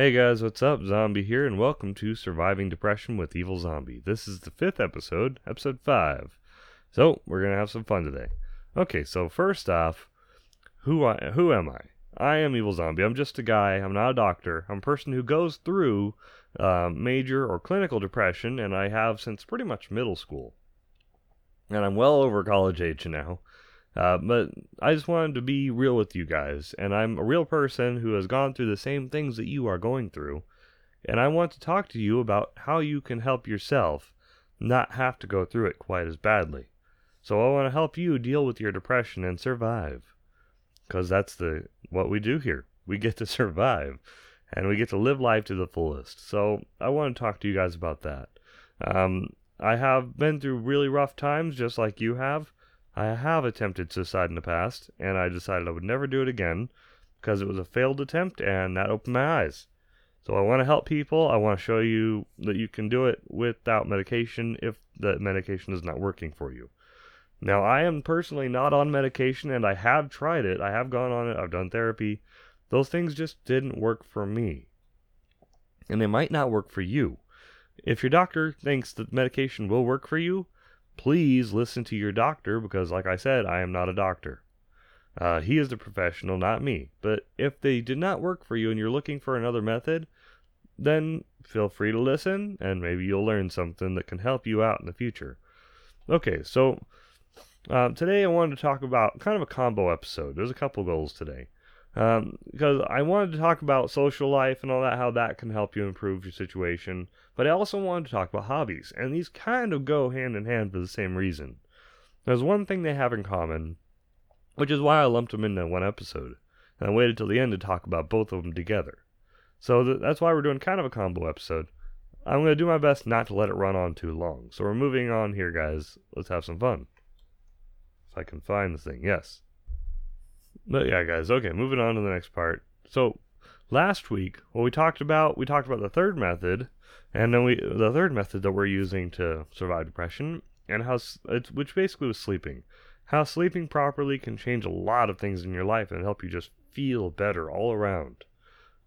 Hey guys, what's up? Zombie here, and welcome to Surviving Depression with Evil Zombie. This is the fifth episode, episode 5. So, we're gonna have some fun today. Okay, so first off, who I, who am I? I am Evil Zombie. I'm just a guy. I'm not a doctor. I'm a person who goes through uh, major or clinical depression, and I have since pretty much middle school. And I'm well over college age now. Uh, but I just wanted to be real with you guys, and I'm a real person who has gone through the same things that you are going through, and I want to talk to you about how you can help yourself not have to go through it quite as badly. So I want to help you deal with your depression and survive, because that's the what we do here. We get to survive, and we get to live life to the fullest. So I want to talk to you guys about that. Um, I have been through really rough times, just like you have. I have attempted suicide in the past, and I decided I would never do it again because it was a failed attempt and that opened my eyes. So I want to help people. I want to show you that you can do it without medication if the medication is not working for you. Now, I am personally not on medication and I have tried it. I have gone on it. I've done therapy. Those things just didn't work for me. And they might not work for you. If your doctor thinks that medication will work for you, please listen to your doctor because, like I said, I am not a doctor. Uh, he is the professional, not me. But if they did not work for you and you're looking for another method, then feel free to listen and maybe you'll learn something that can help you out in the future. Okay, so uh, today I wanted to talk about kind of a combo episode. There's a couple goals today. Um, because I wanted to talk about social life and all that, how that can help you improve your situation. But I also wanted to talk about hobbies, and these kind of go hand in hand for the same reason. There's one thing they have in common, which is why I lumped them into one episode, and I waited till the end to talk about both of them together. So th- that's why we're doing kind of a combo episode. I'm going to do my best not to let it run on too long. So we're moving on here, guys. Let's have some fun. If I can find the thing, yes. But yeah, guys. Okay, moving on to the next part. So last week, what we talked about, we talked about the third method, and then we the third method that we're using to survive depression, and how it's which basically was sleeping. How sleeping properly can change a lot of things in your life and help you just feel better all around.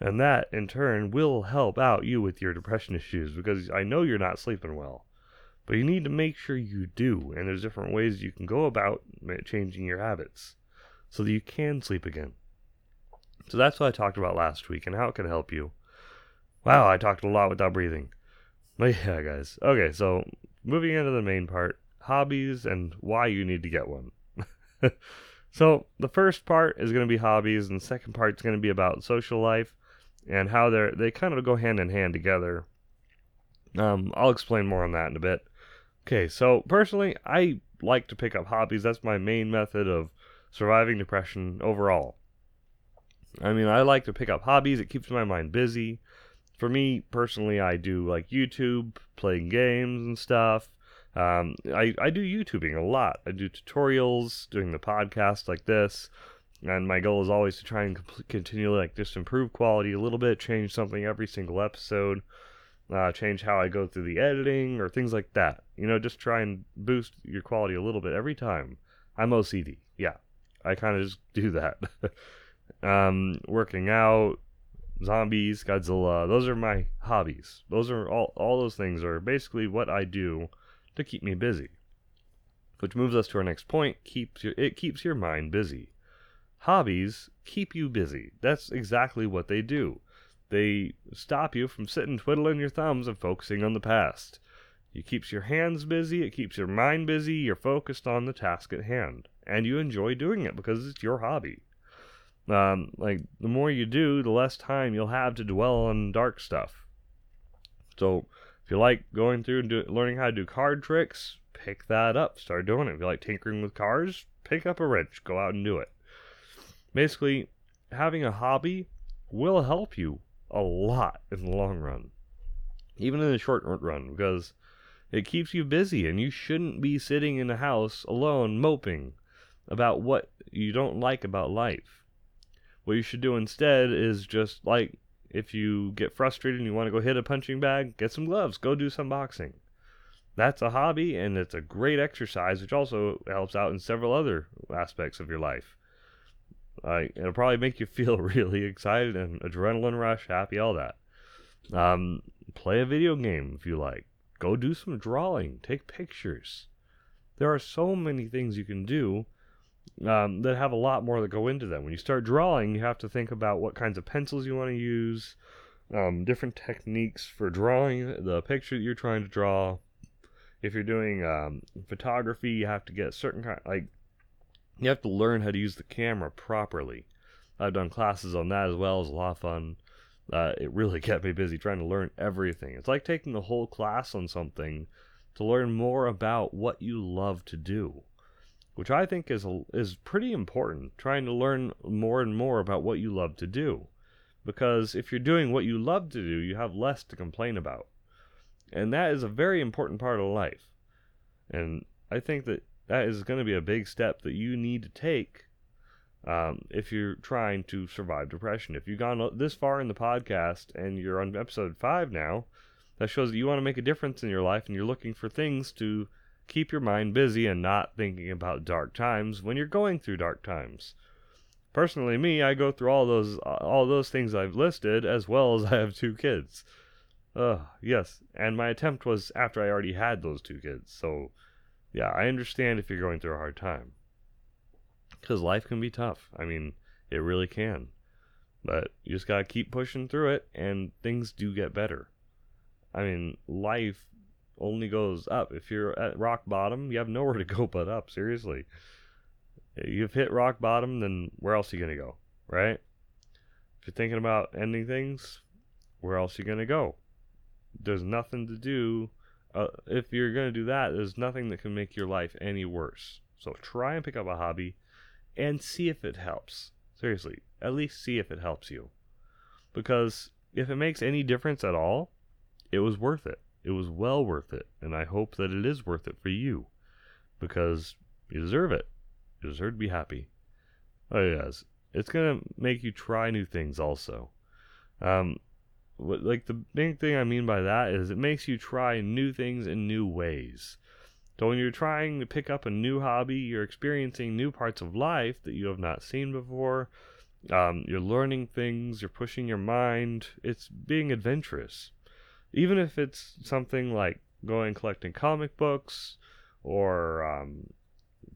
And that, in turn, will help out you with your depression issues because I know you're not sleeping well. But you need to make sure you do, and there's different ways you can go about changing your habits so that you can sleep again. So that's what I talked about last week and how it can help you. Wow, I talked a lot without breathing. But yeah, guys. Okay, so moving into the main part hobbies and why you need to get one. so the first part is going to be hobbies, and the second part is going to be about social life and how they're they kind of go hand in hand together. Um, I'll explain more on that in a bit. Okay, so personally, I like to pick up hobbies. That's my main method of surviving depression overall. I mean, I like to pick up hobbies. It keeps my mind busy. For me personally, I do like YouTube, playing games and stuff. Um, I, I do YouTubing a lot. I do tutorials, doing the podcast like this. And my goal is always to try and continually like just improve quality a little bit, change something every single episode, uh, change how I go through the editing or things like that. You know, just try and boost your quality a little bit every time. I'm OCD. I kind of just do that. um, working out, zombies, Godzilla. Those are my hobbies. Those are all all those things are basically what I do to keep me busy. Which moves us to our next point, keeps your it keeps your mind busy. Hobbies keep you busy. That's exactly what they do. They stop you from sitting twiddling your thumbs and focusing on the past. It keeps your hands busy, it keeps your mind busy, you're focused on the task at hand, and you enjoy doing it because it's your hobby. Um, like the more you do, the less time you'll have to dwell on dark stuff. So if you like going through and do, learning how to do card tricks, pick that up. Start doing it. If you like tinkering with cars, pick up a wrench. Go out and do it. Basically, having a hobby will help you a lot in the long run, even in the short run, because it keeps you busy and you shouldn't be sitting in the house alone moping about what you don't like about life. What you should do instead is just like if you get frustrated and you want to go hit a punching bag, get some gloves, go do some boxing. That's a hobby and it's a great exercise, which also helps out in several other aspects of your life. Like it'll probably make you feel really excited and adrenaline rush, happy, all that. Um, play a video game if you like. Go do some drawing. Take pictures. There are so many things you can do um, that have a lot more that go into them. When you start drawing, you have to think about what kinds of pencils you want to use, um, different techniques for drawing the picture that you're trying to draw. If you're doing um, photography, you have to get certain kind like you have to learn how to use the camera properly. I've done classes on that as well. It's a lot of fun. Uh, it really kept me busy trying to learn everything. It's like taking the whole class on something to learn more about what you love to do, which I think is is pretty important. Trying to learn more and more about what you love to do, because if you're doing what you love to do, you have less to complain about, and that is a very important part of life. And I think that that is going to be a big step that you need to take um, if you're trying to survive depression. If you've gone this far in the podcast and you're on episode five now, that shows that you want to make a difference in your life and you're looking for things to keep your mind busy and not thinking about dark times when you're going through dark times. Personally, me, I go through all those all those things I've listed as well as I have two kids. Uh, yes, and my attempt was after I already had those two kids. So, yeah, I understand if you're going through a hard time. Cuz life can be tough. I mean, it really can. But you just got to keep pushing through it and things do get better. I mean, life only goes up. If you're at rock bottom, you have nowhere to go but up. Seriously. You've hit rock bottom, then where else are you going to go? Right? If you're thinking about ending things, where else are you going to go? There's nothing to do. Uh, if you're going to do that, there's nothing that can make your life any worse. So try and pick up a hobby and see if it helps. Seriously, at least see if it helps you. Because if it makes any difference at all, it was worth it. It was well worth it. And I hope that it is worth it for you. Because you deserve it. You deserve to be happy. Oh, yes. It's going to make you try new things also. Um, what, like the big thing I mean by that is it makes you try new things in new ways. So when you're trying to pick up a new hobby, you're experiencing new parts of life that you have not seen before. Um, you're learning things, you're pushing your mind. It's being adventurous even if it's something like going collecting comic books or um,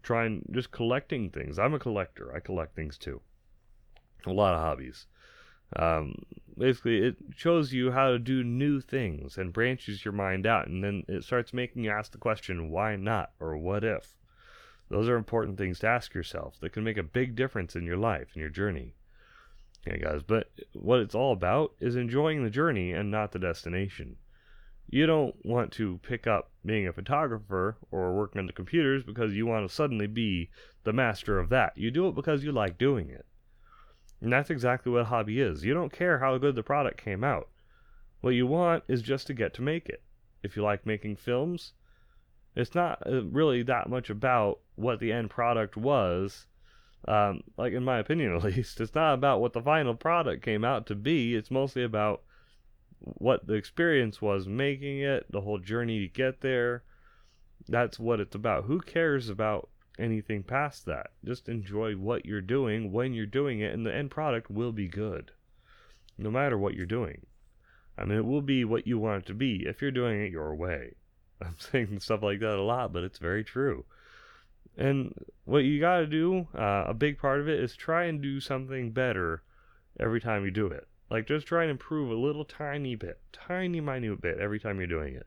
trying just collecting things. I'm a collector. I collect things too. A lot of hobbies. Um, basically, it shows you how to do new things and branches your mind out, and then it starts making you ask the question, why not or what if? Those are important things to ask yourself that can make a big difference in your life and your journey. Okay, guys, but what it's all about is enjoying the journey and not the destination. You don't want to pick up being a photographer or working on the computers because you want to suddenly be the master of that. You do it because you like doing it. And that's exactly what a hobby is. You don't care how good the product came out. What you want is just to get to make it. If you like making films, it's not uh, really that much about what the end product was um, like in my opinion at least, it's not about what the final product came out to be. It's mostly about what the experience was making it, the whole journey to get there. That's what it's about. Who cares about anything past that? Just enjoy what you're doing when you're doing it, and the end product will be good, no matter what you're doing. I mean, it will be what you want it to be if you're doing it your way. I'm saying stuff like that a lot, but it's very true. And what you got to do, uh, a big part of it, is try and do something better every time you do it. Like just try and improve a little tiny bit, tiny minute bit every time you're doing it.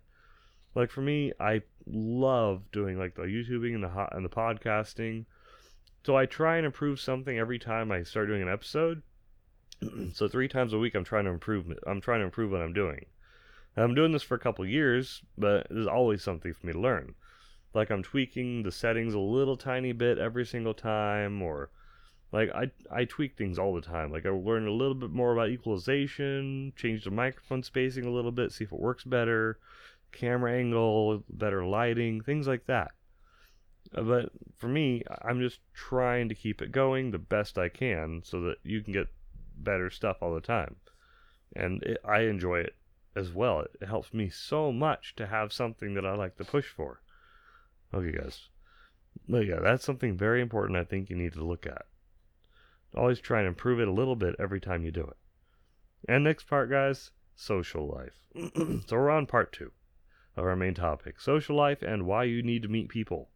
Like for me, I love doing like the YouTubing and the hot and the podcasting. So I try and improve something every time I start doing an episode. so three times a week, I'm trying to improve. I'm trying to improve what I'm doing. And I'm doing this for a couple years, but there's always something for me to learn like I'm tweaking the settings a little tiny bit every single time or like I I tweak things all the time. Like I learn a little bit more about equalization, change the microphone spacing a little bit, see if it works better, camera angle, better lighting, things like that. Uh, but for me, I'm just trying to keep it going the best I can so that you can get better stuff all the time. And it, I enjoy it as well. It helps me so much to have something that I like to push for. Okay, guys. But yeah, that's something very important I think you need to look at. Always try and improve it a little bit every time you do it. And next part, guys, social life. so we're on part two of our main topic social life and why you need to meet people.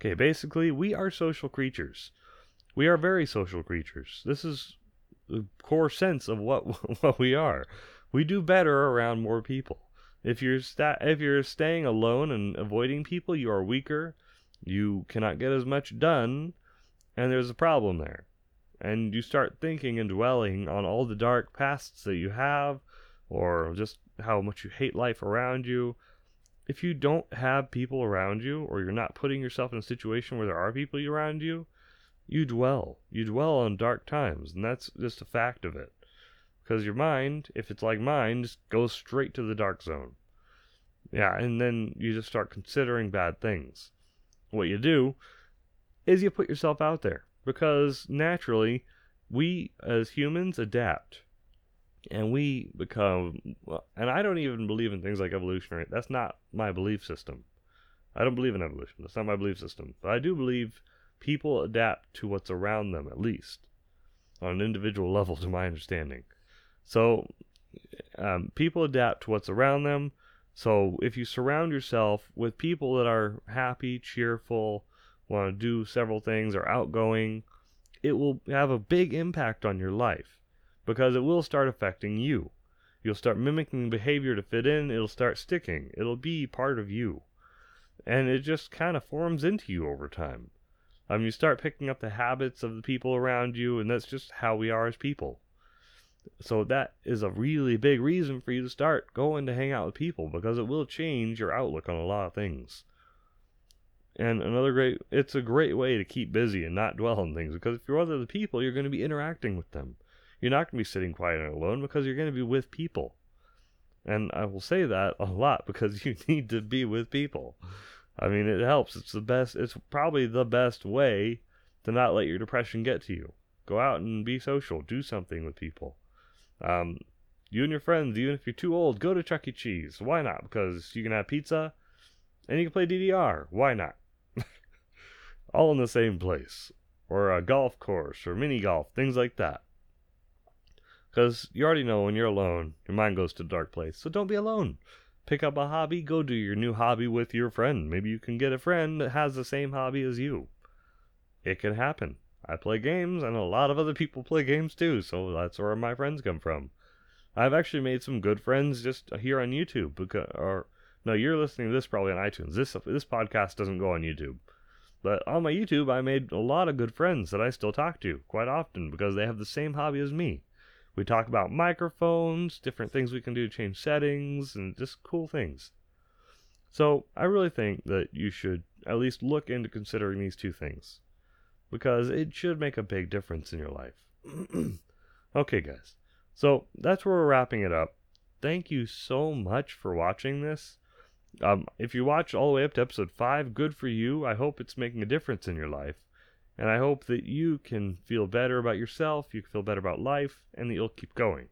Okay, basically, we are social creatures. We are very social creatures. This is the core sense of what what we are. We do better around more people. If you're sta- if you're staying alone and avoiding people, you are weaker. You cannot get as much done, and there's a problem there. And you start thinking and dwelling on all the dark pasts that you have, or just how much you hate life around you. If you don't have people around you, or you're not putting yourself in a situation where there are people around you, you dwell. You dwell on dark times, and that's just a fact of it. Because your mind, if it's like mine, just goes straight to the dark zone. Yeah, and then you just start considering bad things. What you do is you put yourself out there because naturally we as humans adapt and we become and I don't even believe in things like evolutionary. That's not my belief system. I don't believe in evolution. That's not my belief system. But I do believe people adapt to what's around them at least on an individual level to my understanding. So um, people adapt to what's around them. So if you surround yourself with people that are happy, cheerful, want to do several things, are outgoing, it will have a big impact on your life because it will start affecting you. You'll start mimicking behavior to fit in, it'll start sticking, it'll be part of you. And it just kind of forms into you over time. Um, you start picking up the habits of the people around you, and that's just how we are as people. So that is a really big reason for you to start going to hang out with people because it will change your outlook on a lot of things. And another great, it's a great way to keep busy and not dwell on things because if you're with other people, you're going to be interacting with them. You're not going to be sitting quiet and alone because you're going to be with people. And I will say that a lot because you need to be with people. I mean, it helps. It's the best, it's probably the best way to not let your depression get to you. Go out and be social, do something with people. Um, you and your friends, even if you're too old, go to Chuck E. Cheese. Why not? Because you can have pizza and you can play DDR. Why not? all in the same place, or a golf course, or mini golf, things like that. Because you already know when you're alone, your mind goes to a dark place. So don't be alone. Pick up a hobby, go do your new hobby with your friend. Maybe you can get a friend that has the same hobby as you. It can happen. I play games, and a lot of other people play games too, so that's where my friends come from. I've actually made some good friends just here on YouTube. Because, or no, you're listening to this probably on iTunes. This this podcast doesn't go on YouTube. But on my YouTube, I made a lot of good friends that I still talk to quite often because they have the same hobby as me. We talk about microphones, different things we can do to change settings, and just cool things. So I really think that you should at least look into considering these two things because it should make a big difference in your life. okay, guys. So that's where we're wrapping it up. Thank you so much for watching this. Um, if you watch all the way up to episode 5, good for you. I hope it's making a difference in your life. And I hope that you can feel better about yourself, you can feel better about life, and that you'll keep going.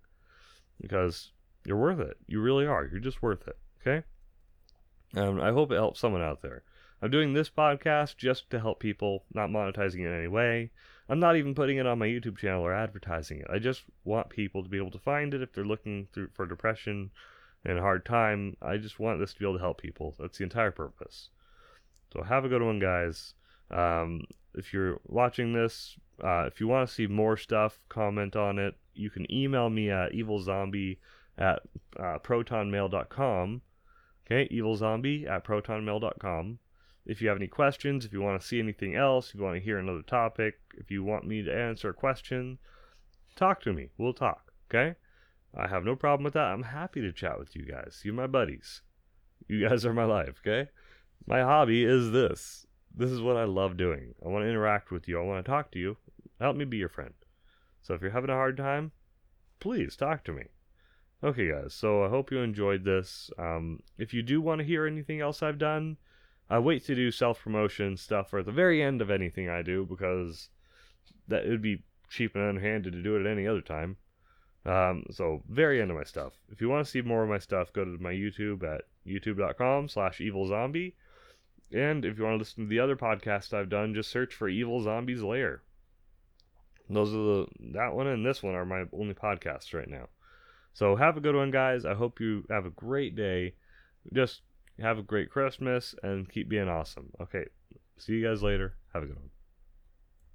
Because you're worth it. You really are. You're just worth it. Okay? Um, I hope it helps someone out there. I'm doing this podcast just to help people, not monetizing it in any way. I'm not even putting it on my YouTube channel or advertising it. I just want people to be able to find it if they're looking through for depression and a hard time. I just want this to be able to help people. That's the entire purpose. So have a good one, guys. Um, if you're watching this, uh, if you want to see more stuff, comment on it. You can email me at evilzombie at uh, protonmail.com. Okay, evilzombie at protonmail.com. If you have any questions, if you want to see anything else, if you want to hear another topic, if you want me to answer a question, talk to me. We'll talk. Okay? I have no problem with that. I'm happy to chat with you guys. You're my buddies. You guys are my life, okay? My hobby is this. This is what I love doing. I want to interact with you. I want to talk to you. Help me be your friend. So if you're having a hard time, please talk to me. Okay, guys. So I hope you enjoyed this. Um, if you do want to hear anything else I've done, I wait to do self promotion stuff or at the very end of anything I do because that it would be cheap and unhanded to do it at any other time. Um, so very end of my stuff. If you want to see more of my stuff, go to my YouTube at youtube.com slash evilzombie. And if you want to listen to the other podcasts I've done, just search for Evil Zombies Lair. those are the that one and this one are my only podcasts right now. So have a good one, guys. I hope you have a great day. Just have a great Christmas and keep being awesome. Okay, see you guys later. Have a good one.